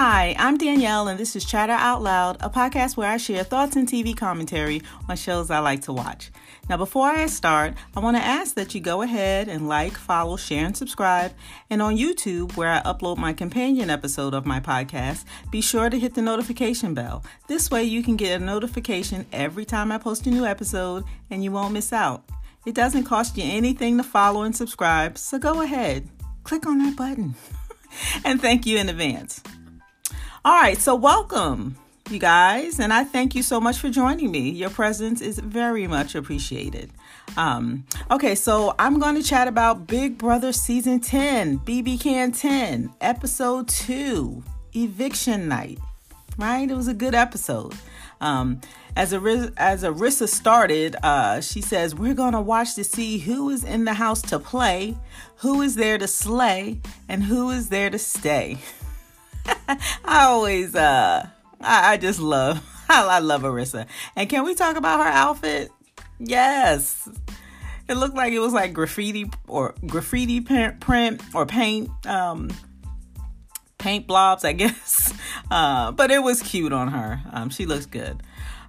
Hi, I'm Danielle, and this is Chatter Out Loud, a podcast where I share thoughts and TV commentary on shows I like to watch. Now, before I start, I want to ask that you go ahead and like, follow, share, and subscribe. And on YouTube, where I upload my companion episode of my podcast, be sure to hit the notification bell. This way, you can get a notification every time I post a new episode and you won't miss out. It doesn't cost you anything to follow and subscribe, so go ahead, click on that button. and thank you in advance. All right, so welcome, you guys, and I thank you so much for joining me. Your presence is very much appreciated. Um, okay, so I'm going to chat about Big Brother Season 10, BB Can 10, Episode 2, Eviction Night. Right? It was a good episode. Um, as a as Arisa started, uh, she says, "We're gonna watch to see who is in the house to play, who is there to slay, and who is there to stay." I always, uh, I, I just love, I love Arisa. And can we talk about her outfit? Yes. It looked like it was like graffiti or graffiti print or paint, um, paint blobs, I guess. Uh, but it was cute on her. Um, she looks good.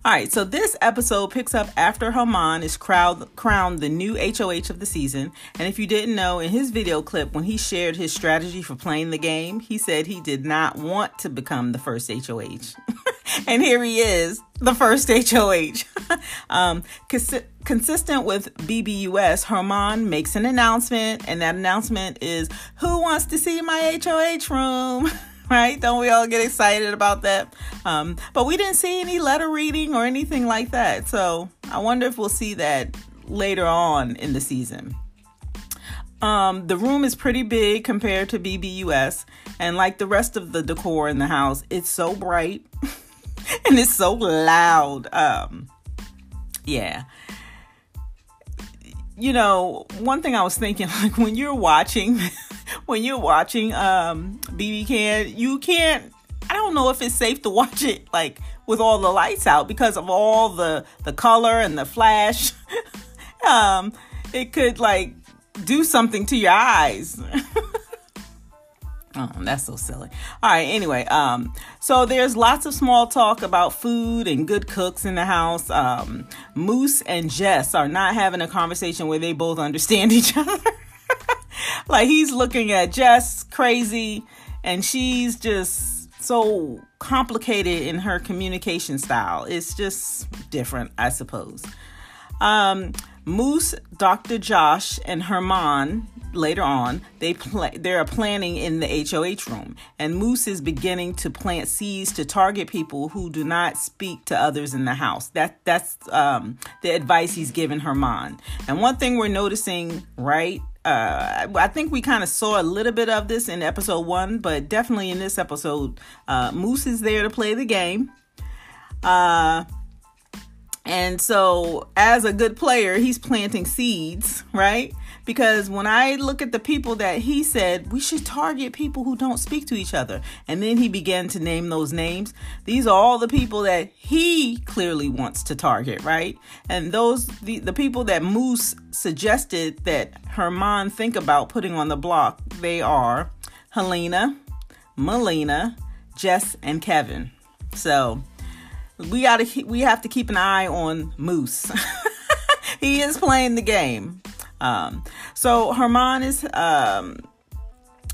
All right, so this episode picks up after Herman is crowned, crowned the new HOH of the season. And if you didn't know, in his video clip, when he shared his strategy for playing the game, he said he did not want to become the first HOH. and here he is, the first HOH. um, cons- consistent with BBUS, Herman makes an announcement, and that announcement is Who wants to see my HOH room? right? Don't we all get excited about that? Um, but we didn't see any letter reading or anything like that. So I wonder if we'll see that later on in the season. Um, the room is pretty big compared to BBUS, and like the rest of the decor in the house, it's so bright and it's so loud. Um, yeah. You know, one thing I was thinking, like when you're watching when you're watching um BB Can, you can't I don't know if it's safe to watch it like with all the lights out because of all the the color and the flash. um it could like do something to your eyes. Oh, that's so silly. All right, anyway, um, so there's lots of small talk about food and good cooks in the house. Um, Moose and Jess are not having a conversation where they both understand each other like he's looking at Jess crazy, and she's just so complicated in her communication style. It's just different, I suppose. Um, Moose, Dr. Josh, and Herman later on they play they are planning in the HOH room and Moose is beginning to plant seeds to target people who do not speak to others in the house that that's um, the advice he's given Herman and one thing we're noticing right uh, I think we kind of saw a little bit of this in episode one, but definitely in this episode, uh, Moose is there to play the game. Uh, and so, as a good player, he's planting seeds, right? Because when I look at the people that he said, we should target people who don't speak to each other. And then he began to name those names. These are all the people that he clearly wants to target, right? And those, the, the people that Moose suggested that Herman think about putting on the block, they are Helena, Melina, Jess, and Kevin. So we gotta we have to keep an eye on Moose. he is playing the game. Um, so Herman is um,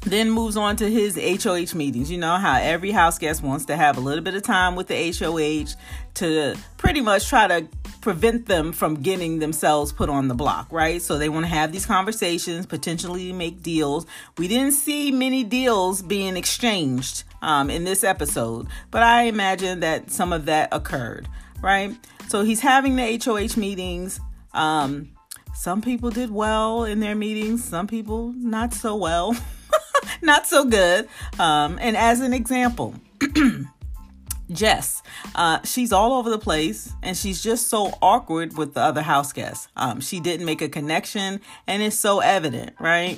then moves on to his HOH meetings. You know how every house guest wants to have a little bit of time with the HOH to pretty much try to prevent them from getting themselves put on the block, right? So they want to have these conversations, potentially make deals. We didn't see many deals being exchanged um, in this episode, but I imagine that some of that occurred, right? So he's having the HOH meetings. Um, some people did well in their meetings, some people not so well, not so good. Um, and as an example, Jess, uh, she's all over the place and she's just so awkward with the other house guests. Um, she didn't make a connection and it's so evident, right?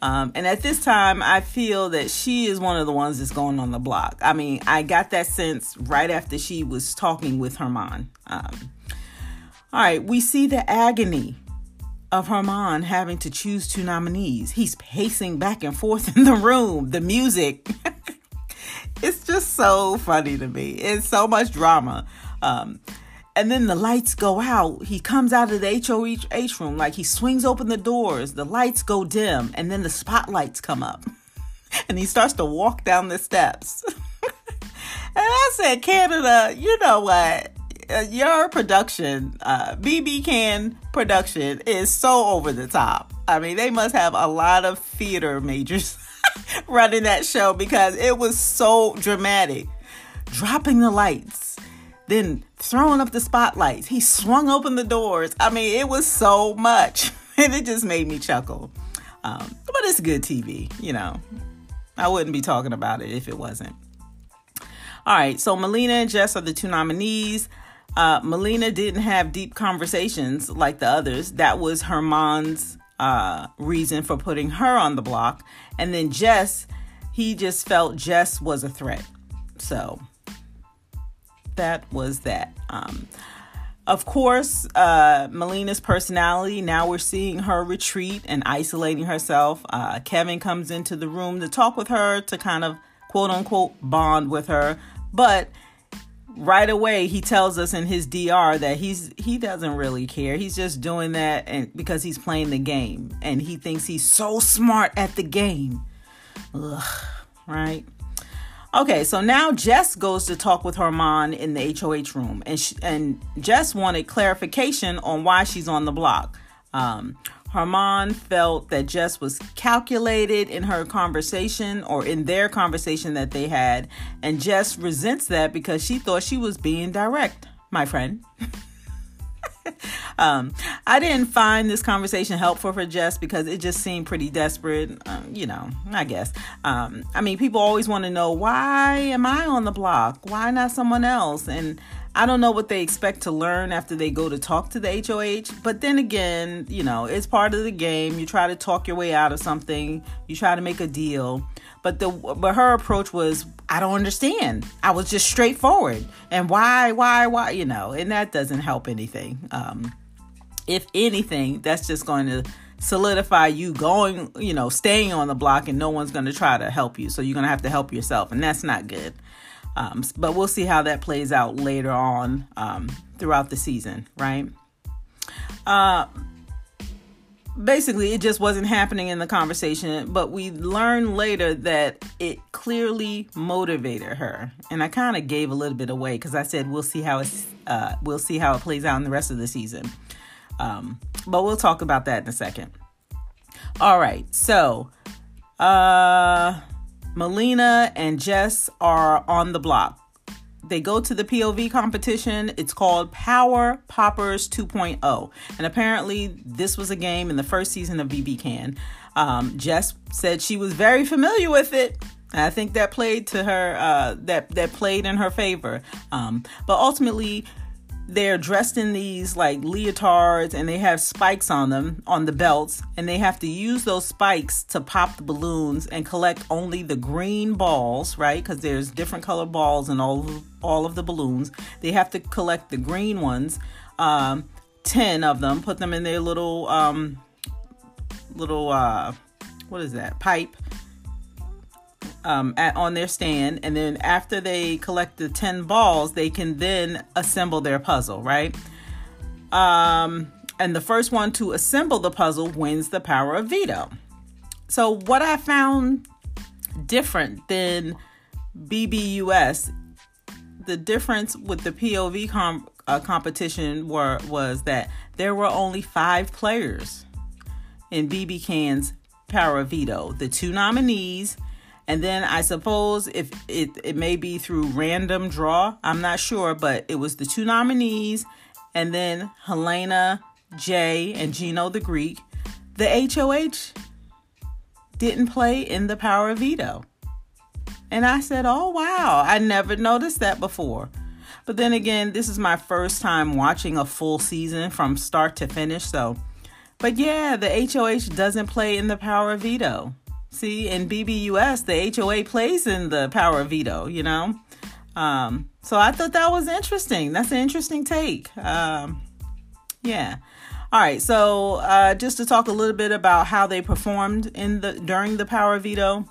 Um, and at this time, I feel that she is one of the ones that's going on the block. I mean, I got that sense right after she was talking with Herman. Um, all right, we see the agony of Herman having to choose two nominees. He's pacing back and forth in the room. The music it's just so funny to me. It's so much drama. Um, and then the lights go out. He comes out of the HOH room, like he swings open the doors, the lights go dim, and then the spotlights come up. And he starts to walk down the steps. and I said, Canada, you know what? Uh, your production, uh, BB Can production, is so over the top. I mean, they must have a lot of theater majors running that show because it was so dramatic. Dropping the lights, then throwing up the spotlights. He swung open the doors. I mean, it was so much, and it just made me chuckle. Um, but it's good TV, you know. I wouldn't be talking about it if it wasn't. All right, so Melina and Jess are the two nominees. Uh, Melina didn't have deep conversations like the others. That was Herman's uh, reason for putting her on the block. And then Jess, he just felt Jess was a threat. So that was that. Um, of course, uh, Melina's personality, now we're seeing her retreat and isolating herself. Uh, Kevin comes into the room to talk with her, to kind of quote unquote bond with her. But right away he tells us in his DR that he's he doesn't really care. He's just doing that and because he's playing the game and he thinks he's so smart at the game. Ugh, right? Okay, so now Jess goes to talk with Herman in the HOH room, and she, and Jess wanted clarification on why she's on the block. Um, Herman felt that Jess was calculated in her conversation or in their conversation that they had, and Jess resents that because she thought she was being direct, my friend. um, I didn't find this conversation helpful for Jess because it just seemed pretty desperate. Um, you know, I guess. Um, I mean, people always want to know why am I on the block? Why not someone else? And I don't know what they expect to learn after they go to talk to the HOH, but then again, you know, it's part of the game. You try to talk your way out of something, you try to make a deal. But the but her approach was, I don't understand. I was just straightforward. And why, why, why, you know, and that doesn't help anything. Um, if anything, that's just going to solidify you going, you know, staying on the block and no one's going to try to help you. So you're going to have to help yourself, and that's not good. Um, but we'll see how that plays out later on um, throughout the season, right? Uh, basically it just wasn't happening in the conversation but we learned later that it clearly motivated her. And i kind of gave a little bit away because i said we'll see how it's uh, we'll see how it plays out in the rest of the season. Um, but we'll talk about that in a second. All right so uh melina and jess are on the block they go to the POV competition. It's called Power Poppers 2.0. And apparently, this was a game in the first season of BB Can. Um, Jess said she was very familiar with it. I think that played to her, uh, that, that played in her favor. Um, but ultimately, they're dressed in these like leotards and they have spikes on them on the belts and they have to use those spikes to pop the balloons and collect only the green balls right? Because there's different color balls in all of, all of the balloons. They have to collect the green ones um, 10 of them put them in their little um, little uh, what is that pipe um, at, on their stand, and then after they collect the 10 balls, they can then assemble their puzzle, right? Um, and the first one to assemble the puzzle wins the power of veto. So, what I found different than BBUS, the difference with the POV com- uh, competition were was that there were only five players in BB Can's Power of Veto. The two nominees and then I suppose if it, it may be through random draw, I'm not sure, but it was the two nominees and then Helena J and Gino the Greek. The HOH didn't play in the Power of Veto. And I said, oh, wow, I never noticed that before. But then again, this is my first time watching a full season from start to finish. So, but yeah, the HOH doesn't play in the Power of Veto. See, in BBUS, the HOA plays in the power of veto, you know? Um, so I thought that was interesting. That's an interesting take. Um, yeah. All right. So uh, just to talk a little bit about how they performed in the during the power veto.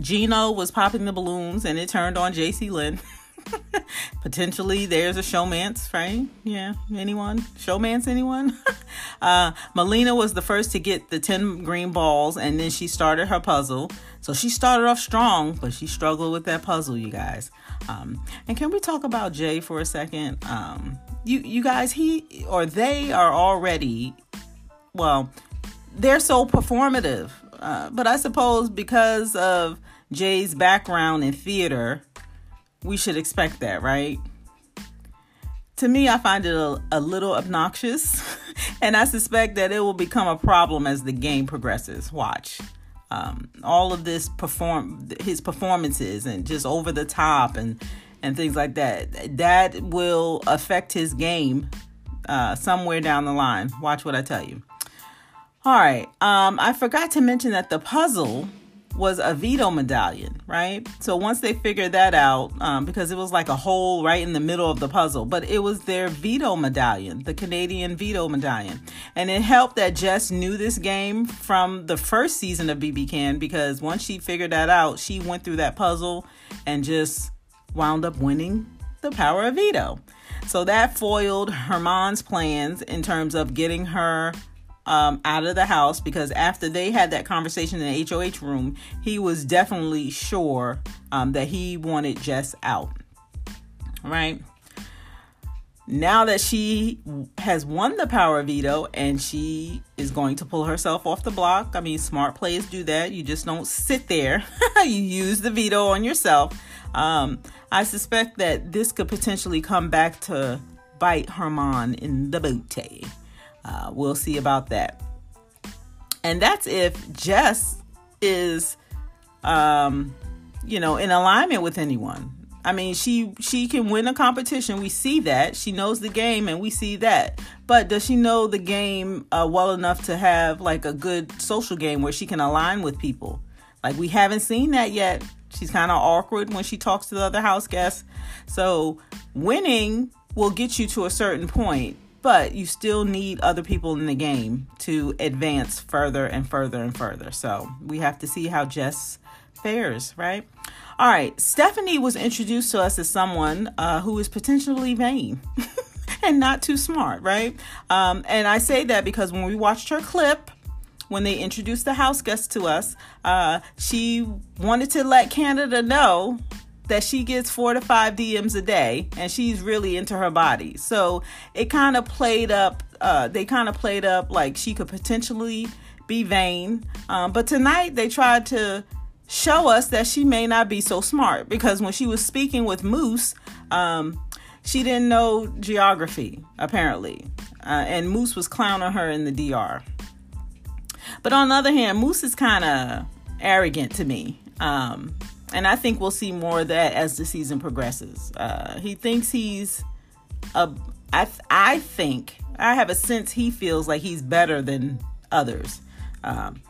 Gino was popping the balloons and it turned on Jacey-Lynne. Potentially, there's a showmance, right? Yeah, anyone? Showmance, anyone? uh, Melina was the first to get the 10 green balls and then she started her puzzle. So she started off strong, but she struggled with that puzzle, you guys. Um, and can we talk about Jay for a second? Um, you, you guys, he or they are already, well, they're so performative. Uh, but I suppose because of Jay's background in theater, we should expect that, right? To me, I find it a, a little obnoxious, and I suspect that it will become a problem as the game progresses. Watch. Um, all of this perform his performances and just over the top and and things like that that will affect his game uh, somewhere down the line watch what i tell you all right um, i forgot to mention that the puzzle was a veto medallion, right? So once they figured that out, um, because it was like a hole right in the middle of the puzzle, but it was their veto medallion, the Canadian veto medallion. And it helped that Jess knew this game from the first season of BB Can because once she figured that out, she went through that puzzle and just wound up winning the power of veto. So that foiled Herman's plans in terms of getting her um, out of the house because after they had that conversation in the HOH room, he was definitely sure um, that he wanted Jess out. Right? Now that she has won the power veto and she is going to pull herself off the block, I mean, smart players do that. You just don't sit there, you use the veto on yourself. Um, I suspect that this could potentially come back to bite Herman in the booty. Uh, we'll see about that. And that's if Jess is, um, you know, in alignment with anyone. I mean, she she can win a competition. We see that she knows the game, and we see that. But does she know the game uh, well enough to have like a good social game where she can align with people? Like we haven't seen that yet. She's kind of awkward when she talks to the other house guests. So winning will get you to a certain point, but you still need other people in the game to advance further and further and further. So we have to see how Jess fares, right? All right, Stephanie was introduced to us as someone uh, who is potentially vain. and not too smart, right? Um, and I say that because when we watched her clip, when they introduced the house guest to us, uh, she wanted to let Canada know that she gets four to five DMs a day and she's really into her body. So it kind of played up, uh, they kind of played up like she could potentially be vain. Um, but tonight they tried to show us that she may not be so smart because when she was speaking with Moose, um, she didn't know geography apparently. Uh, and Moose was clowning her in the DR. But on the other hand, Moose is kind of arrogant to me. Um, and I think we'll see more of that as the season progresses. Uh, he thinks he's a. I I think I have a sense he feels like he's better than others. Um,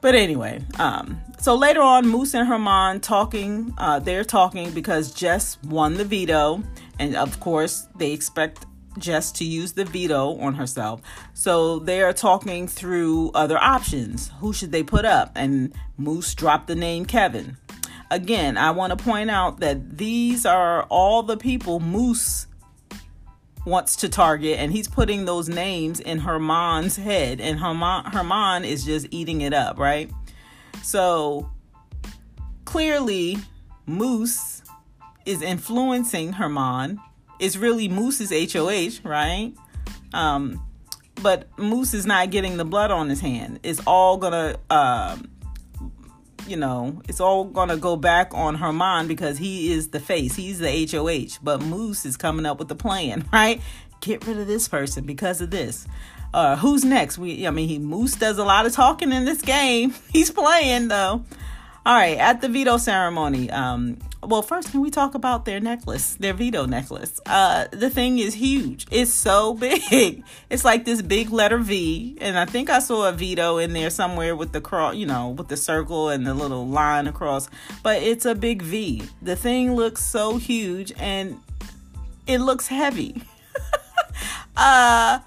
but anyway, um, so later on, Moose and Herman talking. Uh, they're talking because Jess won the veto, and of course they expect Jess to use the veto on herself. So they are talking through other options. Who should they put up? And Moose dropped the name Kevin. Again, I want to point out that these are all the people Moose wants to target, and he's putting those names in Herman's head, and Herman, Herman is just eating it up, right? So clearly, Moose is influencing Herman. It's really Moose's HOH, right? Um, but Moose is not getting the blood on his hand. It's all gonna um, you know, it's all gonna go back on Herman because he is the face, he's the HOH. But Moose is coming up with the plan, right? Get rid of this person because of this. Uh, who's next? We, I mean, he Moose does a lot of talking in this game. He's playing though. All right, at the veto ceremony, um, well, first, can we talk about their necklace, their veto necklace? Uh, the thing is huge. It's so big. It's like this big letter V, and I think I saw a veto in there somewhere with the cross, you know, with the circle and the little line across. But it's a big V. The thing looks so huge, and it looks heavy. uh,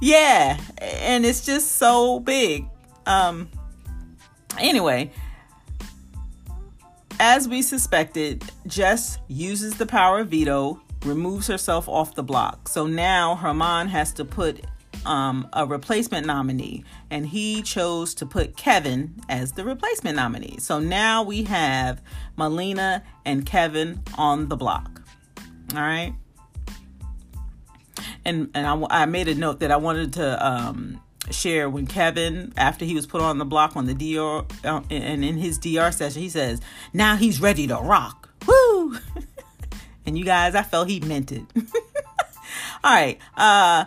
yeah, and it's just so big. Um, anyway as we suspected, Jess uses the power of veto, removes herself off the block. So now Herman has to put um, a replacement nominee, and he chose to put Kevin as the replacement nominee. So now we have Melina and Kevin on the block. All right. And and I, I made a note that I wanted to um, share when Kevin, after he was put on the block on the DR, uh, and in his DR session, he says, "Now he's ready to rock." Woo! and you guys, I felt he meant it. All right. Uh,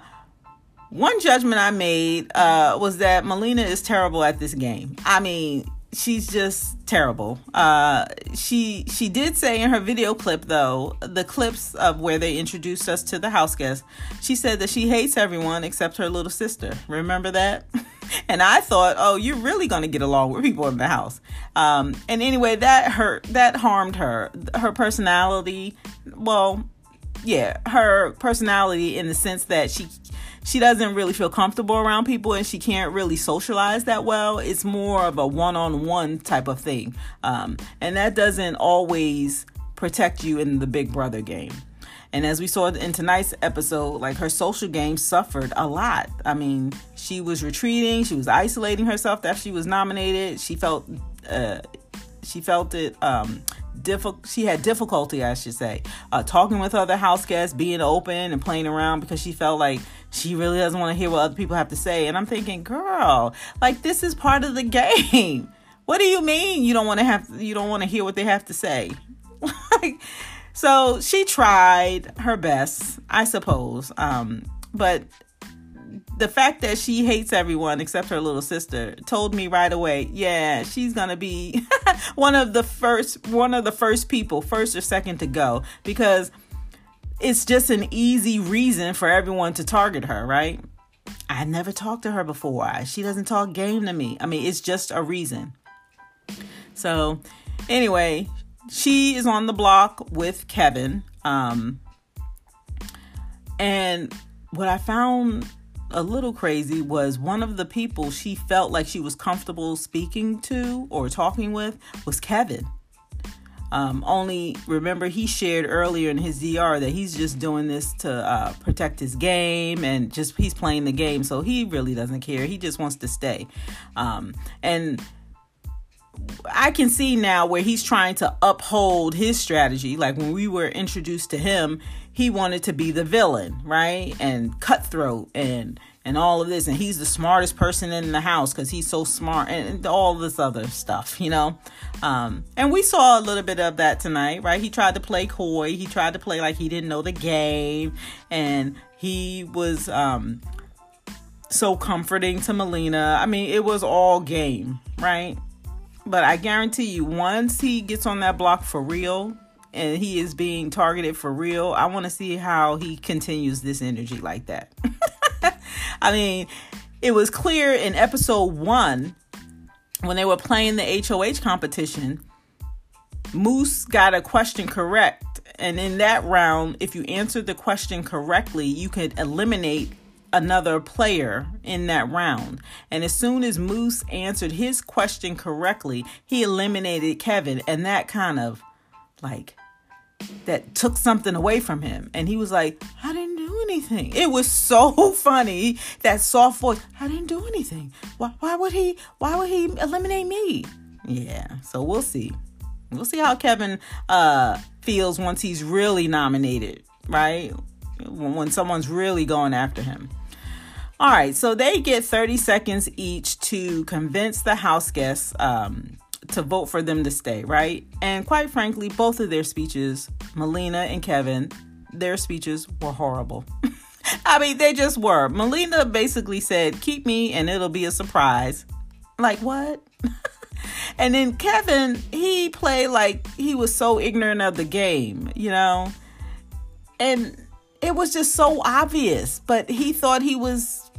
one judgment I made uh, was that Melina is terrible at this game. I mean, she's just terrible. Uh, she she did say in her video clip though, the clips of where they introduced us to the house guest, she said that she hates everyone except her little sister. Remember that? and I thought, oh, you're really gonna get along with people in the house. Um, and anyway, that hurt. That harmed her. Her personality. Well, yeah, her personality in the sense that she she doesn't really feel comfortable around people and she can't really socialize that well. It's more of a one on one type of thing. Um, and that doesn't always protect you in the Big Brother game. And as we saw in tonight's episode, like her social game suffered a lot. I mean, she was retreating, she was isolating herself after she was nominated. She felt uh, she felt it um, difficult she had difficulty i should say uh, talking with other house guests being open and playing around because she felt like she really doesn't want to hear what other people have to say. And i'm thinking girl like this is part of the game. What do you mean you don't want to have you don't want to hear what they have to say? So she tried her best i suppose um, but the fact that she hates everyone except her little sister told me right away, yeah, she's gonna be one of the first one of the first people, first or second to go, because it's just an easy reason for everyone to target her, right? I never talked to her before. She doesn't talk game to me. I mean, it's just a reason. So, anyway, she is on the block with Kevin. Um, and what I found a little crazy was one of the people she felt like she was comfortable speaking to or talking with was Kevin. Um, only remember he shared earlier in his DR that he's just doing this to uh, protect his game and just he's playing the game, so he really doesn't care. He just wants to stay. Um, and I can see now where he's trying to uphold his strategy. Like when we were introduced to him, he wanted to be the villain, right? And cutthroat and and all of this and he's the smartest person in the house because he's so smart and, and, all this other stuff you know? Um, and we saw a little bit of that tonight right? He tried to play coy. He tried to play like he didn't know the game and he was um, so comforting to melina. I mean it was all game right? But I guarantee you, once he gets on that block for real and he is being targeted for real, I want to see how he continues this energy like that. I mean, it was clear in episode one when they were playing the HOH competition, Moose got a question correct. And in that round, if you answered the question correctly, you could eliminate another player in that round. And as soon as Moose answered his question correctly, he eliminated Kevin. And that kind of like, that took something away from him. And he was like, didn't do anything. It was so funny. That soft voice, I didn't do anything. Why, why would he, why would he eliminate me? Yeah. So we'll see. We'll see how Kevin uh, feels once he's really nominated, right? When someone's really going after him. All right, so they get 30 seconds each to convince the house guests um, to vote for them to stay, right? And quite frankly, both of their speeches, Melina and Kevin, their speeches were horrible. I mean, they just were. Melina basically said, Keep me and it'll be a surprise. Like, what? and then Kevin, he played like he was so ignorant of the game, you know? And it was just so obvious, but he thought he was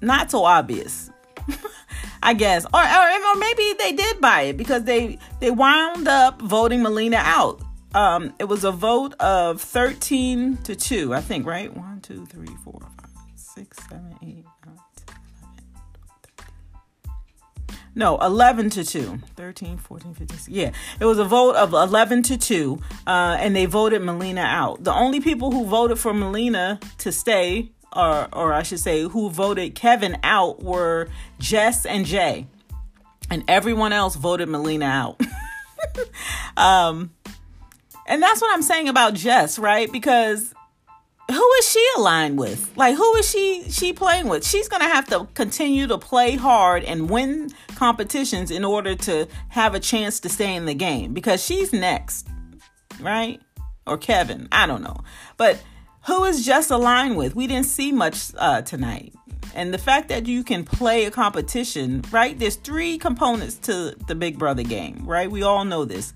not so obvious. I guess, or, or, or maybe they did buy it because they they wound up voting Melina out. Um, it was a vote of thirteen to two, I think, right? One, two, three, four, five, six, seven, eight, nine, ten, eleven, no 11 to 2 13 14 15 yeah. It was a vote of 11 to 2 uh, and they voted melina out. The only people who voted for melina to stay or or i should say who voted kevin out were jess and jay. And everyone else voted melina out. Um and that's what i'm saying about jess right because who is she aligned with? Like who is she she playing with? She's going to have to continue to play hard and win competitions in order to have a chance to stay in the game because she's next. Right? Or Kevin, I don't know. But who is Jess aligned with? We didn't see much uh, tonight. And the fact that you can play a competition, right? There's three components to the Big Brother game, right? We all know this.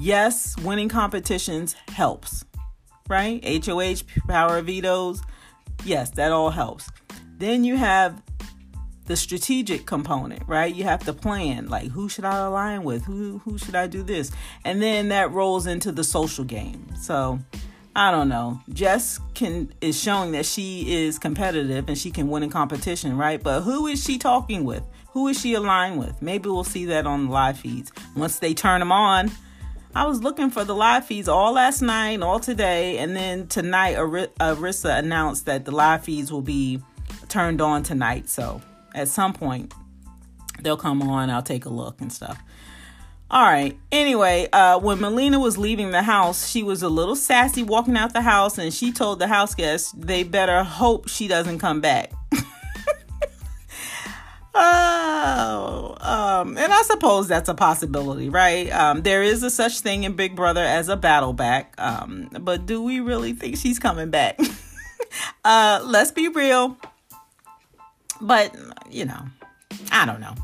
Yes, winning competitions helps right? HOH, power vetoes. Yes, that all helps. Then you have the strategic component, right? You have to plan like who should I align with? Who who should I do this? And then that rolls into the social game. So, I don't know. Jess can is showing that she is competitive and she can win in competition, right? But who is she talking with? Who is she aligned with? Maybe we'll see that on the live feeds once they turn them on. I was looking for the live feeds all last night, all today, and then tonight, Arisa announced that the live feeds will be turned on tonight. So at some point, they'll come on. I'll take a look and stuff. All right. Anyway, uh, when Melina was leaving the house, she was a little sassy walking out the house, and she told the house guests they better hope she doesn't come back. Oh, um, and I suppose that's a possibility, right? Um, there is a such thing in Big Brother as a battle back, um, but do we really think she's coming back? uh, let's be real. But you know, I don't know.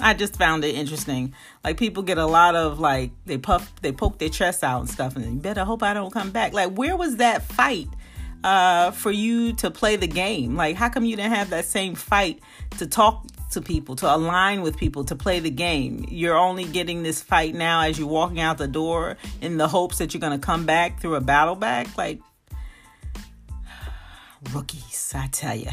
I just found it interesting. Like people get a lot of like they puff, they poke their chest out and stuff, and you better hope I don't come back. Like where was that fight? Uh, for you to play the game? Like, how come you didn't have that same fight to talk to people, to align with people, to play the game? You're only getting this fight now as you're walking out the door in the hopes that you're going to come back through a battle back. Like, rookies, I tell you.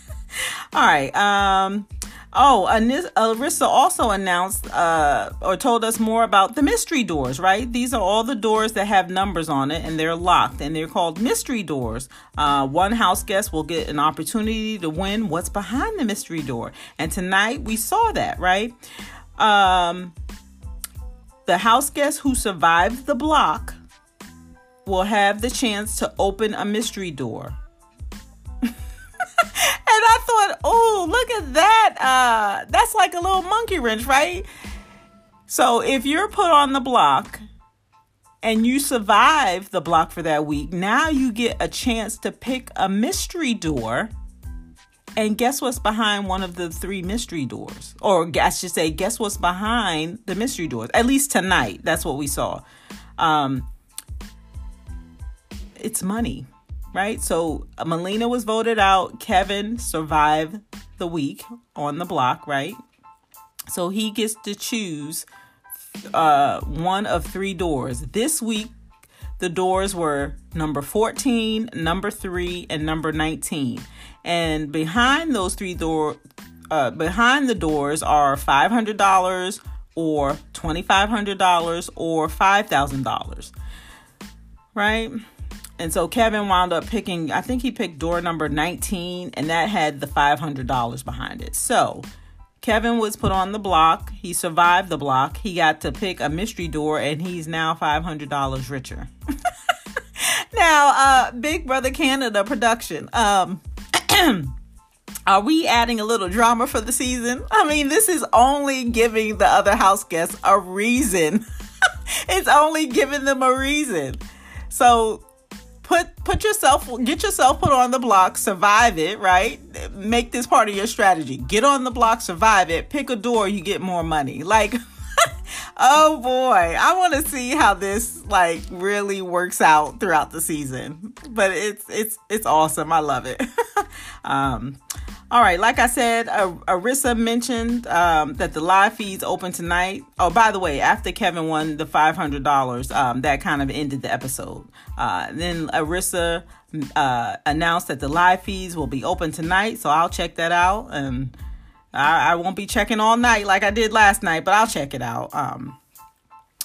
All right. Um, Oh, Arisa also announced uh, or told us more about the mystery doors, right? These are all the doors that have numbers on it and they're locked and they're called mystery doors. Uh, one house guest will get an opportunity to win what's behind the mystery door. And tonight we saw that, right? Um, the house guest who survived the block will have the chance to open a mystery door. And I thought, oh, look at that. Uh, that's like a little monkey wrench, right? So if you're put on the block and you survive the block for that week, now you get a chance to pick a mystery door. And guess what's behind one of the three mystery doors? Or I should say, guess what's behind the mystery doors? At least tonight, that's what we saw. Um, it's money right? So Melina was voted out. Kevin survived the week on the block, right? So he gets to choose uh, one of three doors. This week, the doors were number 14, number 3, and number 19. And behind those three door uh, behind the doors are $500 or $2,500 or $5,000. Right? And so Kevin wound up picking, I think he picked door number 19, and that had the $500 behind it. So Kevin was put on the block. He survived the block. He got to pick a mystery door, and he's now $500 richer. now, uh, Big Brother Canada production. Um, are we adding a little drama for the season? I mean, this is only giving the other house guests a reason. it's only giving them a reason. So put put yourself get yourself put on the block survive it right? Make this part of your strategy. Get on the block survive it. Pick a door you get more money. Like oh boy. I want to see how this like really works out throughout the season. But it's it's it's awesome. I love it. Um all right, like I said, Arisa mentioned um, that the live feeds open tonight. Oh, by the way, after Kevin won the five hundred dollars, um, that kind of ended the episode. Uh, then Arisa uh, announced that the live feeds will be open tonight, so I'll check that out and I, I won't be checking all night like I did last night, but I'll check it out. Um,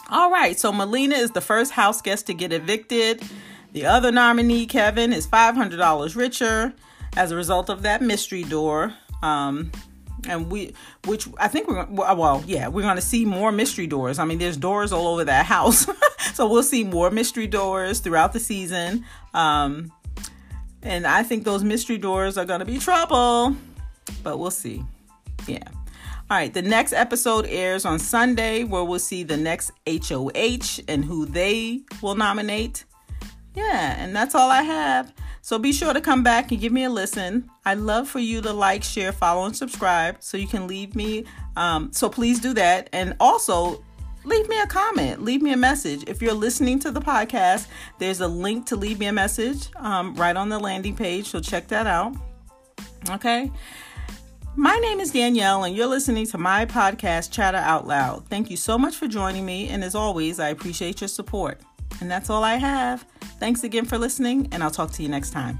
all right, so Melina is the first house guest to get evicted. The other nominee, Kevin, is $500 richer as a result of that mystery door. Um, and we, which I think we're, well, yeah, we're to see more mystery doors. I mean, there's doors all over that house. so we'll see more mystery doors throughout the season. Um, and I think those mystery doors are to be trouble, but we'll see. Yeah. All right, the next episode airs on Sunday where we'll see the next HOH and who they will nominate. Yeah, and that's all I have. So be sure to come back and give me a listen. I'd love for you to like, share, follow, and subscribe so you can leave me. Um, so please do that. And also, leave me a comment, leave me a message. If you're listening to the podcast, there's a link to leave me a message um, right on the landing page. So check that out. Okay. My name is Danielle, and you're listening to my podcast, Chatter Out Loud. Thank you so much for joining me, and as always, I appreciate your support. And that's all I have. Thanks again for listening, and I'll talk to you next time.